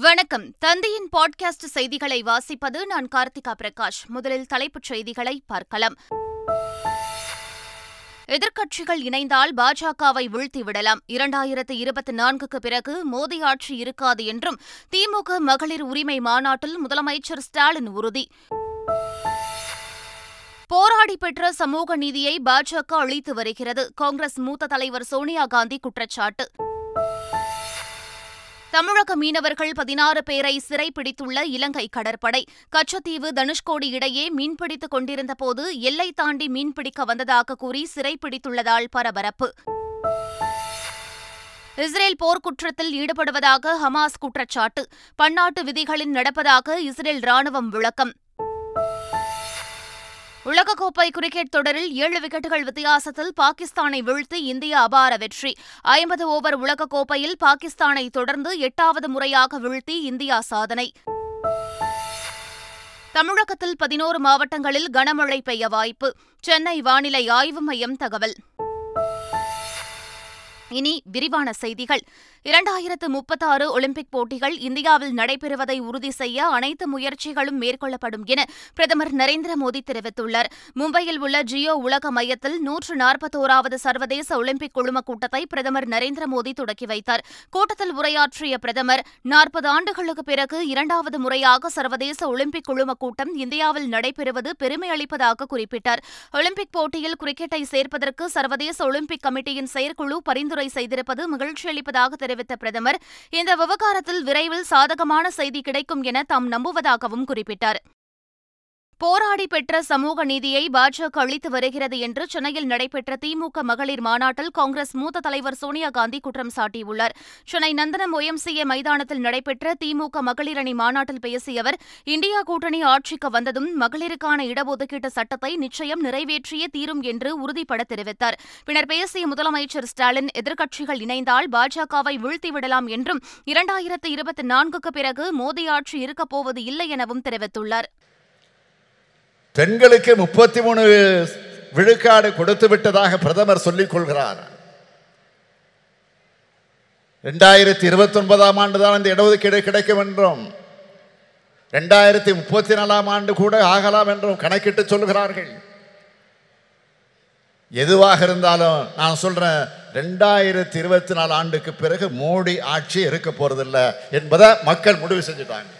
வணக்கம். தந்தையின் பாட்காஸ்ட் செய்திகளை வாசிப்பது நான் கார்த்திகா பிரகாஷ். முதலில் தலைப்புச் செய்திகளை பார்க்கலாம். எதிர்க்கட்சிகள் இணைந்தால் பாஜகவை வீழ்த்திவிடலாம். இரண்டாயிரத்து இருபத்தி நான்குக்கு பிறகு மோடி ஆட்சி இருக்காது என்றும் திமுக மகளிர் உரிமை மாநாட்டில் முதலமைச்சர் ஸ்டாலின் உறுதி. போராடி பெற்ற சமூக நீதியை பாஜக அளித்து வருகிறது. காங்கிரஸ் மூத்த தலைவர் சோனியா காந்தி குற்றச்சாட்டு. தமிழக மீனவர்கள் பதினாறு பேரை சிறைப்பிடித்துள்ள இலங்கை கடற்படை. கச்சத்தீவு தனுஷ்கோடி இடையே மீன்பிடித்துக் கொண்டிருந்தபோது எல்லை தாண்டி மீன்பிடிக்க வந்ததாக கூறி சிறைப்பிடித்துள்ளதால் பரபரப்பு. இஸ்ரேல் போர்க்குற்றத்தில் ஈடுபடுவதாக ஹமாஸ் குற்றச்சாட்டு. பன்னாட்டு விதிகளில் நடப்பதாக இஸ்ரேல் ராணுவம் விளக்கம். உலகக்கோப்பை கிரிக்கெட் தொடரில் ஏழு விக்கெட்டுகள் வித்தியாசத்தில் பாகிஸ்தானை வீழ்த்தி இந்தியா அபார வெற்றி. ஐம்பது ஓவர் உலகக்கோப்பையில் பாகிஸ்தானை தொடர்ந்து எட்டாவது முறையாக வீழ்த்தி இந்தியா சாதனை. தமிழகத்தில் பதினோரு மாவட்டங்களில் கனமழை பெய்ய வாய்ப்பு. சென்னை வானிலை ஆய்வு மையம் தகவல். இனி விரிவான செய்திகள். இரண்டாயிரத்து முப்பத்தாறு ஒலிம்பிக் போட்டிகள் இந்தியாவில் நடைபெறுவதை உறுதி செய்ய அனைத்து முயற்சிகளும் மேற்கொள்ளப்படும் என பிரதமர் நரேந்திர மோடி தெரிவித்துள்ளார். மும்பையில் உள்ள ஜியோ உலக மையத்தில் நூற்று நாற்பத்தோராவது சர்வதேச ஒலிம்பிக் குழும கூட்டத்தை பிரதமர் நரேந்திர மோடி தொடக்கி வைத்தார். கூட்டத்தில் உரையாற்றிய பிரதமர் நாற்பது ஆண்டுகளுக்கு பிறகு இரண்டாவது முறையாக சர்வதேச ஒலிம்பிக் குழும கூட்டம் இந்தியாவில் நடைபெறுவது பெருமை அளிப்பதாக குறிப்பிட்டார். ஒலிம்பிக் போட்டியில் கிரிக்கெட்டை சேர்ப்பதற்கு சர்வதேச ஒலிம்பிக் கமிட்டியின் செயற்குழு பரிந்துரை செய்திருப்பது மகிழ்ச்சியளிப்பதாக தெரிவித்த பிரதமர் இந்த விவகாரத்தில் விரைவில் சாதகமான செய்தி கிடைக்கும் என தாம் நம்புவதாகவும் குறிப்பிட்டார். போராடி பெற்ற சமூக நீதியை பாஜக அளித்து வருகிறது என்று சென்னையில் நடைபெற்ற திமுக மகளிர் மாநாட்டில் காங்கிரஸ் மூத்த தலைவர் சோனியா காந்தி குற்றம் சாட்டியுள்ளார். சென்னை நந்தனம் ஒய்எம்சிஏ மைதானத்தில் நடைபெற்ற திமுக மகளிர் அணி மாநாட்டில் பேசிய அவர் இந்தியா கூட்டணி ஆட்சிக்கு வந்ததும் மகளிருக்கான இடஒதுக்கீட்டு சட்டத்தை நிச்சயம் நிறைவேற்றியே தீரும் என்று உறுதிபட தெரிவித்தார். பின்னர் பேசிய முதலமைச்சர் ஸ்டாலின் எதிர்க்கட்சிகள் இணைந்தால் பாஜகவை வீழ்த்திவிடலாம் என்றும் இரண்டாயிரத்து இருபத்தி நான்குக்கு பிறகு மோடி ஆட்சி இருக்கப்போவது இல்லை எனவும் தெரிவித்துள்ளார். பெண்களுக்கு முப்பத்தி மூணு விழுக்காடு கொடுத்து விட்டதாக பிரதமர் சொல்லிக் கொள்கிறார். ரெண்டாயிரத்தி இருபத்தி ஒன்பதாம் ஆண்டு தான் இந்த இடஒதுக்கீடு கிடைக்கும் என்றும் ரெண்டாயிரத்தி முப்பத்தி நாலாம் ஆண்டு கூட ஆகலாம் என்றும் கணக்கிட்டு சொல்கிறார்கள். எதுவாக இருந்தாலும் நான் சொல்றேன் ரெண்டாயிரத்தி இருபத்தி நாலு ஆண்டுக்கு பிறகு மோடி ஆட்சி இருக்க போறதில்லை என்பதை மக்கள் முடிவு செஞ்சுட்டாங்க.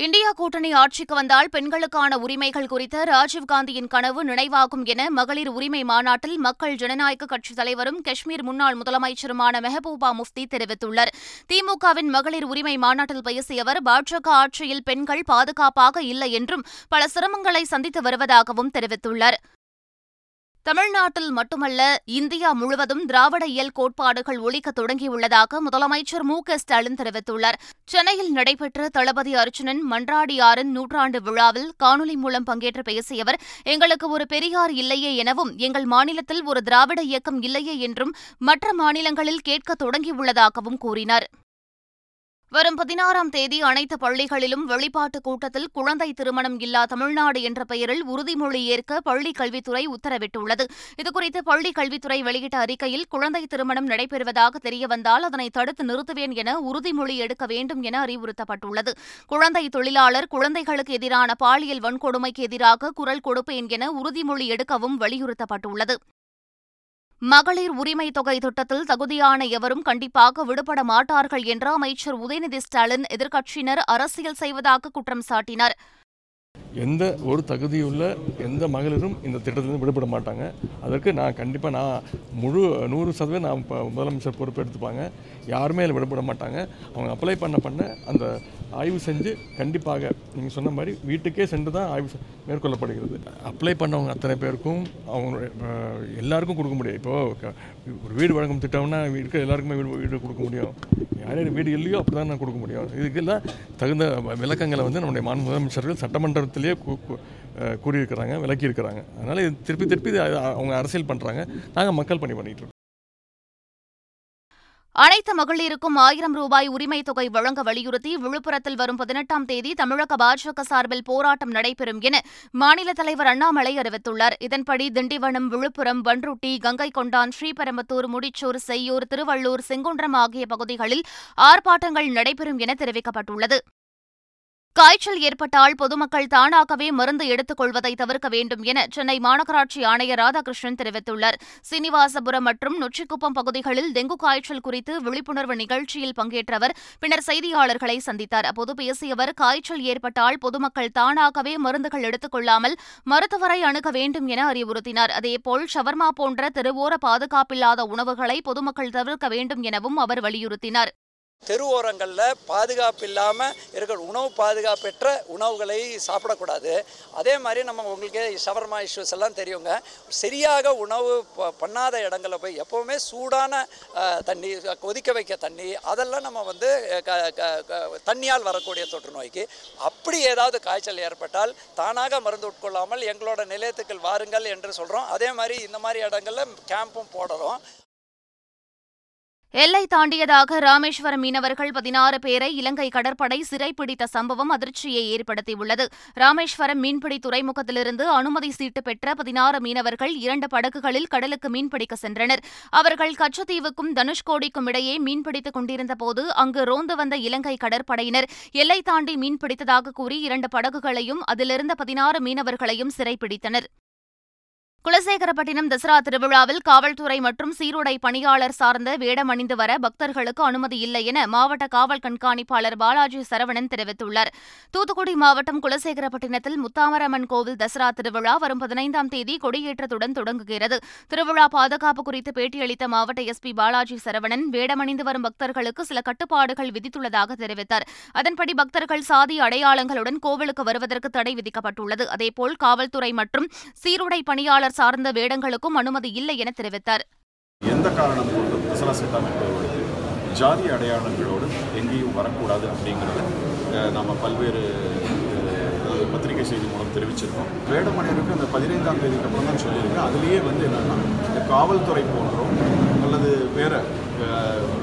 இந்தியா கூட்டணி ஆட்சிக்கு வந்தால் பெண்களுக்கான உரிமைகள் குறித்த ராஜீவ்காந்தியின் கனவு நினைவாகும் என மகளிர் உரிமை மாநாட்டில் மக்கள் ஜனநாயக கட்சித் தலைவரும் காஷ்மீர் முன்னாள் முதலமைச்சருமான மெஹபூபா முஃப்தி தெரிவித்துள்ளார். திமுகவின் மகளிர் உரிமை மாநாட்டில் பேசிய அவர் பாஜக ஆட்சியில் பெண்கள் பாதுகாப்பாக இல்லை என்றும் பல சிரமங்களை சந்தித்து வருவதாகவும் தெரிவித்துள்ளார். தமிழ்நாட்டில் மட்டுமல்ல இந்தியா முழுவதும் திராவிட இயல் கோட்பாடுகள் ஒழிக்க தொடங்கியுள்ளதாக முதலமைச்சர் மு க ஸ்டாலின் தெரிவித்துள்ளார். சென்னையில் நடைபெற்ற தளபதி அர்ஜுனன் மன்றாடியாரின் நூற்றாண்டு விழாவில் காணொலி மூலம் பங்கேற்று பேசிய அவர் எங்களுக்கு ஒரு பெரியார் இல்லையே எனவும் எங்கள் மாநிலத்தில் ஒரு திராவிட இயக்கம் இல்லையே என்றும் மற்ற மாநிலங்களில் கேட்க தொடங்கியுள்ளதாகவும் கூறினார். வரும் பதினாறாம் தேதி அனைத்து பள்ளிகளிலும் வெளிப்பாட்டு கூட்டத்தில் குழந்தை திருமணம் இல்லா தமிழ்நாடு என்ற பெயரில் உறுதிமொழி ஏற்க பள்ளிக் கல்வித்துறை உத்தரவிட்டுள்ளது. இதுகுறித்து பள்ளிக் கல்வித்துறை வெளியிட்ட அறிக்கையில் குழந்தை திருமணம் நடைபெறுவதாக தெரியவந்தால் அதனை தடுத்து நிறுத்துவேன் என உறுதிமொழி எடுக்க வேண்டும் என அறிவுறுத்தப்பட்டுள்ளது. குழந்தை தொழிலாளர் குழந்தைகளுக்கு எதிரான பாலியல் வன்கொடுமைக்கு எதிராக குரல் கொடுப்பேன் என உறுதிமொழி எடுக்கவும் வலியுறுத்தப்பட்டுள்ளது. மகளிர் உரிமை தொகை திட்டத்தில் தகுதியான எவரும் கண்டிப்பாக விடுபட மாட்டார்கள் என்று அமைச்சர் உதயநிதி ஸ்டாலின் எதிர்க்கட்சியினர் அரசியல் செய்வதாக குற்றம் சாட்டினார். எந்த ஒரு தகுதியுள்ள எந்த மகளிரும் இந்த திட்டத்திலிருந்து விடுபட மாட்டாங்க. அதற்கு நான் கண்டிப்பாக நான் முழு நூறு சதவீதம் நான் இப்போ முதலமைச்சர் பொறுப்பு எடுத்துப்பாங்க. யாருமே அதில் விடுபட மாட்டாங்க. அவங்க அப்ளை பண்ண பண்ண அந்த ஆய்வு செஞ்சு கண்டிப்பாக நீங்கள் சொன்ன மாதிரி வீட்டுக்கே சென்று தான் ஆய்வு மேற்கொள்ளப்படுகிறது. அப்ளை பண்ணவங்க அத்தனை பேருக்கும் அவங்களுடைய எல்லாருக்கும் கொடுக்க முடியும். இப்போது ஒரு வீடு வழங்கும் திட்டம்னா இருக்கிற எல்லாருக்குமே வீடு வீடு கொடுக்க முடியும். யார் வீடு இல்லையோ அப்படி தான் நான் கொடுக்க முடியும். இதுக்கெல்லாம் தகுந்த விளக்கங்களை வந்து நம்முடைய மாநில முதலமைச்சர்கள் சட்டமன்றத்திலேயே கூ- கூறியிருக்கிறாங்க விளக்கியிருக்கிறாங்க. அதனால் இது திருப்பி திருப்பி அவங்க அரசியல் பண்ணுறாங்க நாங்கள் மக்கள் பணி பண்ணிகிட்டு இருக்கோம். அனைத்து மகளிருக்கும் ஆயிரம் ரூபாய் உரிமைத் தொகை வழங்க வலியுறுத்தி விழுப்புரத்தில் வரும் பதினெட்டாம் தேதி தமிழக பாஜக சார்பில் போராட்டம் நடைபெறும் என மாநில தலைவர் அண்ணாமலை அறிவித்துள்ளார். இதன்படி திண்டிவனம் விழுப்புரம் பன்ருட்டி கங்கை கொண்டான் ஸ்ரீபெரும்புத்தூர் முடிச்சூர் செய்யூர் திருவள்ளூர் செங்குன்றம் ஆகிய பகுதிகளில் ஆர்ப்பாட்டங்கள் நடைபெறும் என தெரிவிக்கப்பட்டுள்ளது. காய்ச்சல் ஏற்பட்டால் பொதுமக்கள் தானாகவே மருந்து எடுத்துக் கொள்வதை தவிர்க்க வேண்டும் என சென்னை மாநகராட்சி ஆணையர் ராதாகிருஷ்ணன் தெரிவித்துள்ளார். சீனிவாசபுரம் மற்றும் நொச்சிக்குப்பம் பகுதிகளில் டெங்கு காய்ச்சல் குறித்து விழிப்புணர்வு நிகழ்ச்சியில் பங்கேற்றவர் பின்னர் செய்தியாளர்களை சந்தித்தார். அப்போது பேசியவர் காய்ச்சல் ஏற்பட்டால் பொதுமக்கள் தானாகவே மருந்துகள் எடுத்துக் கொள்ளாமல் மருத்துவரை அணுக வேண்டும் என அறிவுறுத்தினார். அதேபோல் ஷவர்மா போன்ற தெருவோர பாதுகாப்பில்லாத உணவுகளை பொதுமக்கள் தவிர்க்க வேண்டும் எனவும் அவர் வலியுறுத்தினார். தெருவோரங்களில் பாதுகாப்பு இல்லாமல் இருக்கிற உணவு பாதுகாப்பற்ற உணவுகளை சாப்பிடக்கூடாது. அதே மாதிரி நம்ம உங்களுக்கு ஷவர்மா இஷ்யூஸ் எல்லாம் தெரியுங்க. சரியாக உணவு ப- பண்ணாத இடங்களில் போய் எப்போவுமே சூடான தண்ணி கொதிக்க வைக்க தண்ணி அதெல்லாம் நம்ம வந்து க க- க- தண்ணியால் வரக்கூடிய தொற்று நோய்க்கு. அப்படி ஏதாவது காய்ச்சல் ஏற்பட்டால் தானாக மருந்து உட்கொள்ளாமல் எங்களோட நிலையத்துக்கு வாருங்கள் என்று சொல்கிறோம் அதே மாதிரி இந்த மாதிரி இடங்களில் கேம்பும் போடுறோம். எல்லை தாண்டியதாக ராமேஸ்வரம் மீனவர்கள் பதினாறு பேரை இலங்கை கடற்படை சிறைப்பிடித்த சம்பவம் அதிர்ச்சியை ஏற்படுத்தியுள்ளது. ராமேஸ்வரம் மீன்பிடி துறைமுகத்திலிருந்து அனுமதி சீட்டு பெற்ற பதினாறு மீனவர்கள் இரண்டு படகுகளில் கடலுக்கு மீன்பிடிக்க சென்றனர். அவர்கள் கச்சத்தீவுக்கும் தனுஷ்கோடிக்கும் இடையே மீன்பிடித்துக் கொண்டிருந்தபோது அங்கு ரோந்து வந்த இலங்கை கடற்படையினர் எல்லை தாண்டி மீன்பிடித்ததாக கூறி இரண்டு படகுகளையும் அதிலிருந்த பதினாறு மீனவர்களையும் சிறைப்பிடித்தனர். குலசேகரப்பட்டினம் தசரா திருவிழாவில் காவல்துறை மற்றும் சீருடை பணியாளர் சார்ந்த வேடம் அணிந்து வர பக்தர்களுக்கு அனுமதி இல்லை என மாவட்ட காவல் கண்காணிப்பாளர் பாலாஜி சரவணன் தெரிவித்துள்ளார். தூத்துக்குடி மாவட்டம் குலசேகரப்பட்டினத்தில் முத்தாமரம்மன் கோவில் தசரா திருவிழா வரும் பதினைந்தாம் தேதி கொடியேற்றத்துடன் தொடங்குகிறது. திருவிழா பாதுகாப்பு குறித்து பேட்டியளித்த மாவட்ட எஸ்பி பாலாஜி சரவணன் வேடமணிந்து வரும் பக்தர்களுக்கு சில கட்டுப்பாடுகள் விதித்துள்ளதாக தெரிவித்தார். அதன்படி பக்தர்கள் சாதி அடையாளங்களுடன் கோவிலுக்கு வருவதற்கு தடை விதிக்கப்பட்டுள்ளது. அதேபோல் காவல்துறை மற்றும் சீருடை பணியாளர் சார்ந்த வேடங்களுக்கும் அனுமதி இல்லை என தெரிவித்தார். எந்த காரணம் கொண்டும் தசரா ஜாதி அடையாளங்களோடு எங்கேயும் வரக்கூடாது அப்படிங்கிறத நம்ம பல்வேறு பத்திரிகை செய்தி மூலம் தெரிவிச்சிருக்கோம். வேடமணியருக்கு அந்த பதினைந்தாம் தேதிக்கு அப்புறம் தான் சொல்லியிருக்கேன். அதுலேயே வந்து என்னென்னா இந்த காவல்துறை போன்றோம் அல்லது வேற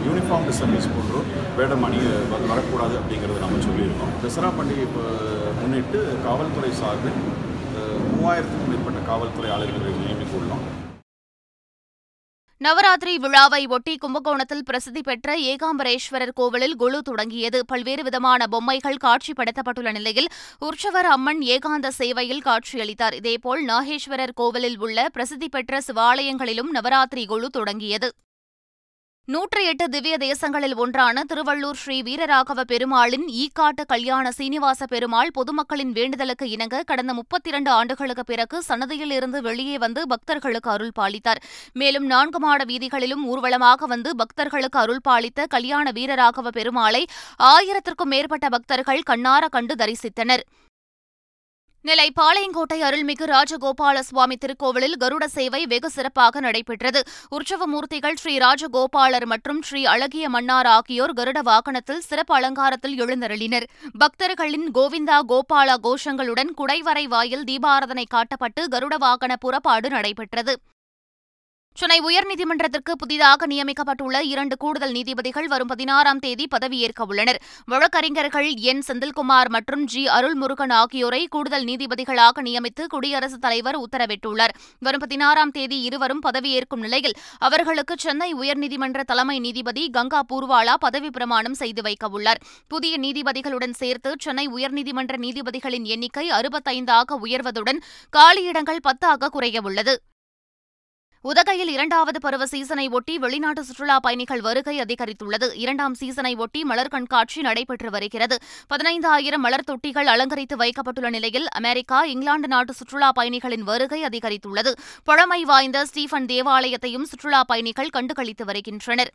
யூனிஃபார்ம் சர்வீஸ் போன்றோம் வேடம் அணிய வரக்கூடாது அப்படிங்கிறத நம்ம சொல்லியிருக்கோம். தசரா பண்டிகை முன்னிட்டு காவல்துறை சார்பில் மூவாயிரத்து காவல்துறை ஆளுநர்களை நியமிக்க உள்ளோம் நவராத்திரி விழாவை ஒட்டி கும்பகோணத்தில் பிரசித்தி பெற்ற ஏகாம்பரேஸ்வரர் கோவிலில் குழு தொடங்கியது. பல்வேறு விதமான பொம்மைகள் காட்சிப்படுத்தப்பட்டுள்ள நிலையில் உற்சவர் அம்மன் ஏகாந்த சேவையில் காட்சியளித்தார். இதேபோல் நாகேஸ்வரர் கோவிலில் உள்ள பிரசித்தி பெற்ற சிவாலயங்களிலும் நவராத்திரி குழு தொடங்கியது. நூற்றி எட்டு திவ்ய தேசங்களில் ஒன்றான திருவள்ளூர் ஸ்ரீ வீரராகவ பெருமாளின் ஈக்காட்டு கல்யாண சீனிவாச பெருமாள் பொதுமக்களின் வேண்டுதலுக்கு இணங்க கடந்த முப்பத்தி இரண்டு ஆண்டுகளுக்கு பிறகு சன்னதியில் இருந்து வெளியே வந்து பக்தர்களுக்கு அருள் பாலித்தார். மேலும் நான்கு மாட வீதிகளிலும் ஊர்வலமாக வந்து பக்தர்களுக்கு அருள் பாலித்த கல்யாண வீரராகவ பெருமாளை ஆயிரத்திற்கும் மேற்பட்ட பக்தர்கள் கண்ணார கண்டு தரிசித்தனர். நெல்லை பாளையங்கோட்டை அருள்மிகு ராஜகோபால சுவாமி திருக்கோவிலில் கருட சேவை வெகு சிறப்பாக நடைபெற்றது. உற்சவமூர்த்திகள் ஸ்ரீ ராஜகோபாலர் மற்றும் ஸ்ரீ அழகிய மன்னார் ஆகியோர் கருட வாகனத்தில் சிறப்பு அலங்காரத்தில் எழுந்தருளினர். பக்தர்களின் கோவிந்தா கோபாலா கோஷங்களுடன் குடைவரை வாயில் தீபாராதனை காட்டப்பட்டு கருட வாகன புறப்பாடு நடைபெற்றது. சென்னை உயர்நீதிமன்றத்திற்கு புதிதாக நியமிக்கப்பட்டுள்ள இரண்டு கூடுதல் நீதிபதிகள் வரும் பதினாறாம் தேதி பதவியேற்க உள்ளனர். வழக்கறிஞர்கள் என். செந்தில்குமார் மற்றும் ஜி. அருள்முருகன் ஆகியோரை கூடுதல் நீதிபதிகளாக நியமித்து குடியரசுத் தலைவர் உத்தரவிட்டுள்ளார். வரும் பதினாறாம் தேதி இருவரும் பதவியேற்கும் நிலையில் அவர்களுக்கு சென்னை உயர்நீதிமன்ற தலைமை நீதிபதி கங்கா பூர்வாலா பதவி பிரமாணம் செய்து வைக்க உள்ளார். புதிய நீதிபதிகளுடன் சேர்த்து சென்னை உயர்நீதிமன்ற நீதிபதிகளின் எண்ணிக்கை அறுபத்தைந்தாக உயர்வதுடன் காலியிடங்கள் பத்தாக குறையவுள்ளது. உதகையில் இரண்டாவது பருவ சீசனை ஒட்டி வெளிநாட்டு சுற்றுலா பயணிகள் வருகை அதிகரித்துள்ளது. இரண்டாம் சீசனை ஒட்டி மலர் கண்காட்சி நடைபெற்று வருகிறது. பதினைந்தாயிரம் மலர் தொட்டிகள் அலங்கரித்து வைக்கப்பட்டுள்ள நிலையில் அமெரிக்கா இங்கிலாந்து நாட்டு சுற்றுலா பயணிகளின் வருகை அதிகரித்துள்ளது. பழமை வாய்ந்த ஸ்டீஃபன் தேவாலயத்தையும் சுற்றுலா பயணிகள் கண்டுகளித்து வருகின்றனர்.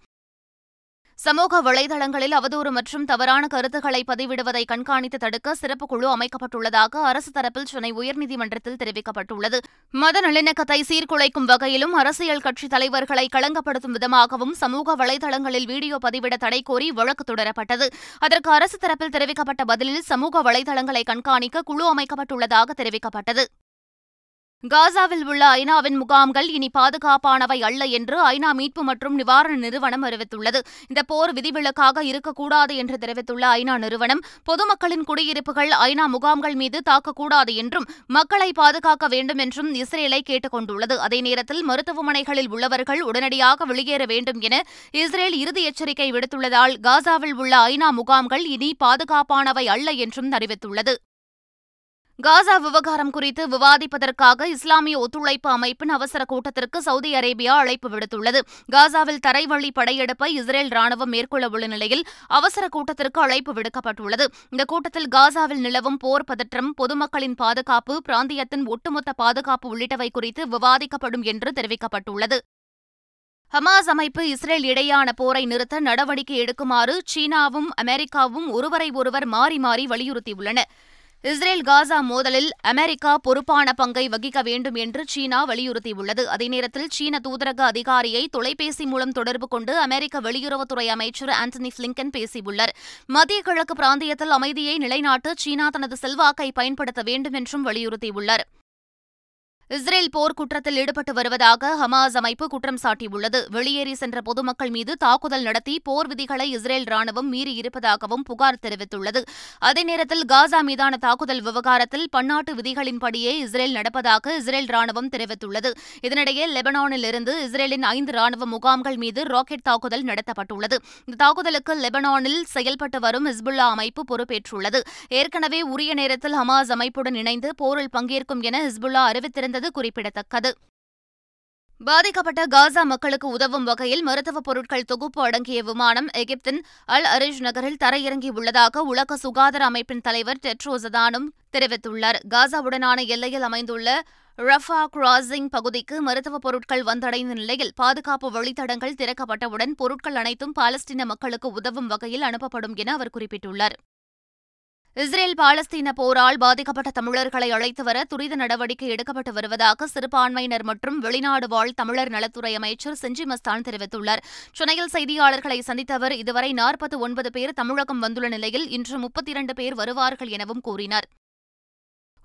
சமூக வலைதளங்களில் அவதூறு மற்றும் தவறான கருத்துக்களை பதிவிடுவதை கண்காணித்து தடுக்க சிறப்பு குழு அமைக்கப்பட்டுள்ளதாக அரசு தரப்பில் சென்னை உயர்நீதிமன்றத்தில் தெரிவிக்கப்பட்டுள்ளது. மத நல்லிணக்கத்தை சீர்குலைக்கும் வகையிலும் அரசியல் கட்சி தலைவர்களை களங்கப்படுத்தும் விதமாகவும் சமூக வலைதளங்களில் வீடியோ பதிவிட தடை கோரி வழக்கு தொடரப்பட்டது. அதற்கு அரசு தரப்பில் தெரிவிக்கப்பட்ட பதிலில் சமூக வலைதளங்களை கண்காணிக்க குழு அமைக்கப்பட்டுள்ளதாக தெரிவிக்கப்பட்டது. காசாவில் உள்ள ஐநாவின் முகாம்கள் இனி பாதுகாப்பானவை அல்ல என்று ஐநா மீட்பு மற்றும் நிவாரண நிறுவனம் அறிவித்துள்ளது. இந்த போர் விதிவிலக்காக இருக்கக்கூடாது என்று தெரிவித்துள்ள ஐநா நிறுவனம் பொதுமக்களின் குடியிருப்புகள் ஐநா முகாம்கள் மீது தாக்கக்கூடாது என்றும் மக்களை பாதுகாக்க வேண்டும் என்றும் இஸ்ரேலை கேட்டுக் கொண்டுள்ளது அதே நேரத்தில் மருத்துவமனைகளில் உள்ளவர்கள் உடனடியாக வெளியேற வேண்டும் என இஸ்ரேல் இறுதி எச்சரிக்கை விடுத்துள்ளதால் காசாவில் உள்ள ஐநா முகாம்கள் இனி பாதுகாப்பானவை அல்ல என்றும் அறிவித்துள்ளது. காசா விவகாரம் குறித்து விவாதிப்பதற்காக இஸ்லாமிய ஒத்துழைப்பு அமைப்பின் அவசர கூட்டத்திற்கு சவுதி அரேபியா அழைப்பு விடுத்துள்ளது. காசாவில் தரைவழி படையெடுப்பை இஸ்ரேல் ராணுவம் மேற்கொள்ளவுள்ள நிலையில் அவசர கூட்டத்திற்கு அழைப்பு விடுக்கப்பட்டுள்ளது. இந்த கூட்டத்தில் காசாவில் நிலவும் போர் பதற்றம் பொதுமக்களின் பாதுகாப்பு பிராந்தியத்தின் ஒட்டுமொத்த பாதுகாப்பு உள்ளிட்டவை குறித்து விவாதிக்கப்படும் என்று தெரிவிக்கப்பட்டுள்ளது. ஹமாஸ் அமைப்பு இஸ்ரேல் இடையான போரை நிறுத்த நடவடிக்கை எடுக்குமாறு சீனாவும் அமெரிக்காவும் ஒருவரை ஒருவர் மாறி மாறி வலியுறுத்தியுள்ளன. இஸ்ரேல் காசா மோதலில் அமெரிக்கா பொறுப்பான பங்கை வகிக்க வேண்டும் என்று சீனா வலியுறுத்தியுள்ளது. அதே நேரத்தில் சீன தூதரக அதிகாரியை தொலைபேசி மூலம் தொடர்பு கொண்டு அமெரிக்க வெளியுறவுத்துறை அமைச்சர் ஆண்டனி பிளிங்கன் பேசியுள்ளார். மத்திய கிழக்கு பிராந்தியத்தில் அமைதியை நிலைநாட்ட சீனா தனது செல்வாக்கை பயன்படுத்த வேண்டும் என்றும் வலியுறுத்தியுள்ளார். இஸ்ரேல் போர் குற்றத்தில் ஈடுபட்டு வருவதாக ஹமாஸ் அமைப்பு குற்றம் சாட்டியுள்ளது. வெளியேறி சென்ற பொதுமக்கள் மீது தாக்குதல் நடத்தி போர் விதிகளை இஸ்ரேல் ராணுவம் மீறியிருப்பதாகவும் புகார் தெரிவித்துள்ளது. அதே நேரத்தில் காசா மீதான தாக்குதல் விவகாரத்தில் பன்னாட்டு விதிகளின்படியே இஸ்ரேல் நடப்பதாக இஸ்ரேல் ராணுவம் தெரிவித்துள்ளது. இதனிடையே லெபனானில் இருந்து இஸ்ரேலின் ஐந்து ராணுவ முகாம்கள் மீது ராக்கெட் தாக்குதல் நடத்தப்பட்டுள்ளது. இந்த தாக்குதலுக்கு லெபனானில் செயல்பட்டு வரும் ஹிஸ்புல்லா அமைப்பு பொறுப்பேற்றுள்ளது. ஏற்கனவே உரிய நேரத்தில் ஹமாஸ் அமைப்புடன் இணைந்து போரில் பங்கேற்கும் என ஹிஸ்புல்லா அறிவித்திருந்தது. குறிப்பிடத்தக்கது. பாதிக்கப்பட்ட காசா மக்களுக்கு உதவும் வகையில் மருத்துவப் பொருட்கள் தொகுப்பு அடங்கிய விமானம் எகிப்தின் அல் அரிஷ் நகரில் தரையிறங்கியுள்ளதாக உலக சுகாதார அமைப்பின் தலைவர் டெட்ரோசதானும் தெரிவித்துள்ளார். காசாவுடனான எல்லையில் அமைந்துள்ள ரஃபா கிராசிங் பகுதிக்கு மருத்துவப் பொருட்கள் வந்தடைந்த நிலையில் பாதுகாப்பு வழித்தடங்கள் திறக்கப்பட்டவுடன் பொருட்கள் அனைத்தும் பாலஸ்தீன மக்களுக்கு உதவும் வகையில் அனுப்பப்படும் என அவர் குறிப்பிட்டுள்ளார். இஸ்ரேல் பாலஸ்தீன போரால் பாதிக்கப்பட்ட தமிழர்களை அழைத்து வர துரித நடவடிக்கை எடுக்கப்பட்டு வருவதாக சிறுபான்மையினர் மற்றும் வெளிநாடு வாழ் தமிழர் நலத்துறை அமைச்சர் செஞ்சி மஸ்தான் தெரிவித்துள்ளார். சென்னையில் செய்தியாளர்களை சந்தித்த அவர் இதுவரை நாற்பத்தி ஒன்பது பேர் தமிழகம் வந்துள்ள நிலையில் இன்று முப்பத்தி இரண்டு பேர் வருவார்கள் எனவும் கூறினார்.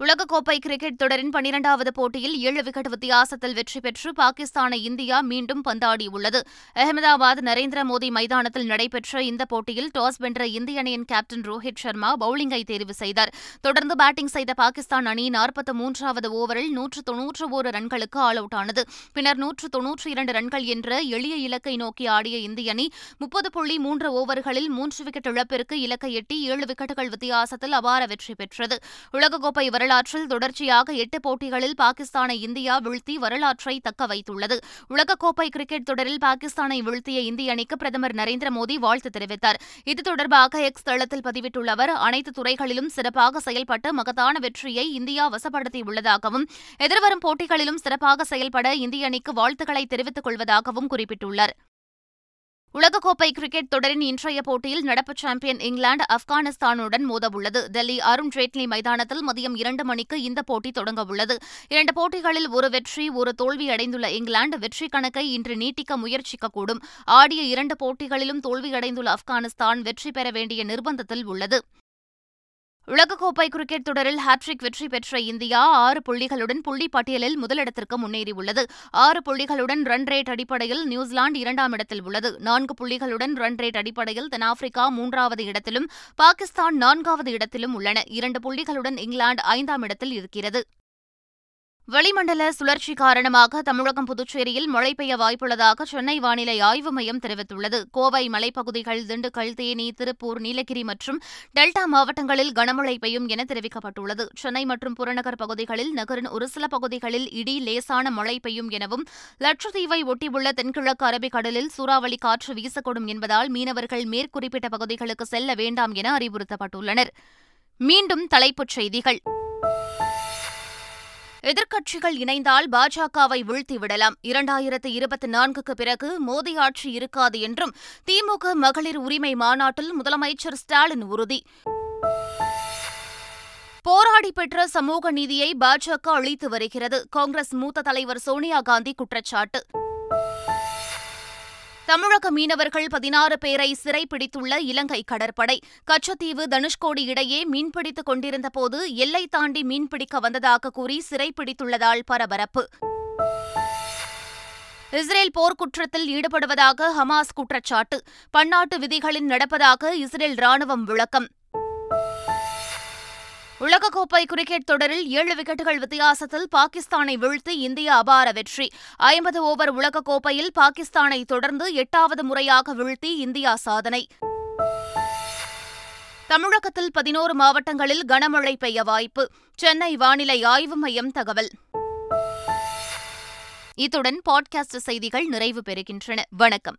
உலகக்கோப்பை கிரிக்கெட் தொடரின் பனிரெண்டாவது போட்டியில் ஏழு விக்கெட் வித்தியாசத்தில் வெற்றி பெற்று பாகிஸ்தானை இந்தியா மீண்டும் பந்தாடியுள்ளது. அகமதாபாத் நரேந்திர மோடி மைதானத்தில் நடைபெற்ற இந்த போட்டியில் டாஸ் வென்ற இந்திய அணியின் கேப்டன் ரோஹித் சர்மா பவுலிங்கை தேர்வு செய்தார். தொடர்ந்து பேட்டிங் செய்த பாகிஸ்தான் அணி நாற்பத்தி மூன்றாவது ஓவரில் நூற்று தொன்னூற்று ஒரு ரன்களுக்கு ஆல் அவுட் ஆனது. பின்னர் நூற்று தொன்னூற்று இரண்டு ரன்கள் என்ற எளிய இலக்கை நோக்கி ஆடிய இந்திய அணி முப்பது புள்ளி மூன்று ஓவர்களில் மூன்று விக்கெட் இழப்பிற்கு இலக்கை எட்டி ஏழு விக்கெட்டுகள் வித்தியாசத்தில் அபார வெற்றி பெற்றது. உலகக்கோப்பை வரலாற்றில் தொடர்ச்சியாக எட்டு போட்டிகளில் பாகிஸ்தானை இந்தியா வீழ்த்தி வரலாற்றை தக்க வைத்துள்ளது. உலகக்கோப்பை கிரிக்கெட் தொடரில் பாகிஸ்தானை வீழ்த்திய இந்திய அணிக்கு பிரதமர் நரேந்திர மோடி வாழ்த்து தெரிவித்தார். இது தொடர்பாக எக்ஸ் தளத்தில் பதிவிட்டுள்ள அவர் அனைத்து துறைகளிலும் சிறப்பாக செயல்பட்டு மகத்தான வெற்றியை இந்தியா வசப்படுத்தியுள்ளதாகவும் எதிர்வரும் போட்டிகளிலும் சிறப்பாக செயல்பட இந்திய அணிக்கு வாழ்த்துக்களை தெரிவித்துக் கொள்வதாகவும் குறிப்பிட்டுள்ளார். உலகக்கோப்பை கிரிக்கெட் தொடரின் இன்றைய போட்டியில் நடப்பு சாம்பியன் இங்கிலாந்து ஆப்கானிஸ்தானுடன் மோதவுள்ளது. டெல்லி அருண் ஜேட்லி மைதானத்தில் மதியம் இரண்டு மணிக்கு இந்த போட்டி தொடங்கவுள்ளது. இரண்டு போட்டிகளில் ஒரு வெற்றி ஒரு தோல்வி அடைந்துள்ள இங்கிலாந்து வெற்றி கணக்கை இன்று நீட்டிக்க முயற்சிக்கக்கூடும். ஆடிய இரண்டு போட்டிகளிலும் தோல்வியடைந்துள்ள ஆப்கானிஸ்தான் வெற்றி பெற வேண்டிய நிர்பந்தத்தில் உள்ளது. உலகக்கோப்பை கிரிக்கெட் தொடரில் ஹாட்ரிக் வெற்றி பெற்ற இந்தியா ஆறு புள்ளிகளுடன் புள்ளி பட்டியலில் முதலிடத்திற்கு முன்னேறியுள்ளது. ஆறு புள்ளிகளுடன் ரன் ரேட் அடிப்படையில் நியூசிலாந்து இரண்டாம் இடத்தில் உள்ளது. நான்கு புள்ளிகளுடன் ரன் ரேட் அடிப்படையில் தென்னாப்பிரிக்கா மூன்றாவது இடத்திலும் பாகிஸ்தான் நான்காவது இடத்திலும் உள்ளன. இரண்டு புள்ளிகளுடன் இங்கிலாந்து ஐந்தாம் இடத்தில் இருக்கிறது. வளிமண்டல சுழற்சி காரணமாக தமிழகம் புதுச்சேரியில் மழை பெய்ய வாய்ப்புள்ளதாக சென்னை வானிலை ஆய்வு மையம் தெரிவித்துள்ளது. கோவை மலைப்பகுதிகள் திண்டுக்கல் தேனி திருப்பூர் நீலகிரி மற்றும் டெல்டா மாவட்டங்களில் கனமழை பெய்யும் என தெரிவிக்கப்பட்டுள்ளது. சென்னை மற்றும் புறநகர் பகுதிகளில் நகரின் ஒரு சில பகுதிகளில் இடி லேசான மழை பெய்யும் எனவும் லட்சத்தீவை ஒட்டியுள்ள தென்கிழக்கு அரபிக்கடலில் சூறாவளி காற்று வீசக்கூடும் என்பதால் மீனவர்கள் மேற்குறிப்பிட்ட பகுதிகளுக்கு செல்ல வேண்டாம் என அறிவுறுத்தப்பட்டுள்ளனர். மீண்டும் தலைப்புச் செய்திகள். எதிர்க்கட்சிகள் இணைந்தால் பாஜகவை வீழ்த்திவிடலாம். இரண்டாயிரத்து இருபத்தி நான்குக்கு பிறகு மோடி ஆட்சி இருக்காது என்றும் திமுக மகளிர் உரிமை மாநாட்டில் முதலமைச்சர் ஸ்டாலின் உறுதி. போராடி பெற்ற சமூக நீதியை பாஜக அளித்து வருகிறது. காங்கிரஸ் மூத்த தலைவர் சோனியா காந்தி குற்றச்சாட்டு. தமிழக மீனவர்கள் பதினாறு பேரை சிறைப்பிடித்துள்ள இலங்கை கடற்படை. கச்சத்தீவு தனுஷ்கோடி இடையே மீன்பிடித்துக் கொண்டிருந்தபோது எல்லை தாண்டி மீன்பிடிக்க வந்ததாக கூறி சிறைப்பிடித்துள்ளதால் பரபரப்பு. இஸ்ரேல் போர்க்குற்றத்தில் ஈடுபடுவதாக ஹமாஸ் குற்றச்சாட்டு. பன்னாட்டு விதிகளில் நடப்பதாக இஸ்ரேல் ராணுவம் விளக்கம். உலகக்கோப்பை கிரிக்கெட் தொடரில் ஏழு விக்கெட்டுகள் வித்தியாசத்தில் பாகிஸ்தானை வீழ்த்தி இந்தியா அபார வெற்றி. ஐம்பது ஓவர் உலகக்கோப்பையில் பாகிஸ்தானை தொடர்ந்து எட்டாவது முறையாக வீழ்த்தி இந்தியா சாதனை. தமிழகத்தில் பதினோரு மாவட்டங்களில் கனமழை பெய்ய வாய்ப்பு. சென்னை வானிலை ஆய்வு மையம் தகவல். இத்துடன் பாட்காஸ்ட் செய்திகள் நிறைவு பெறுகின்றன. வணக்கம்.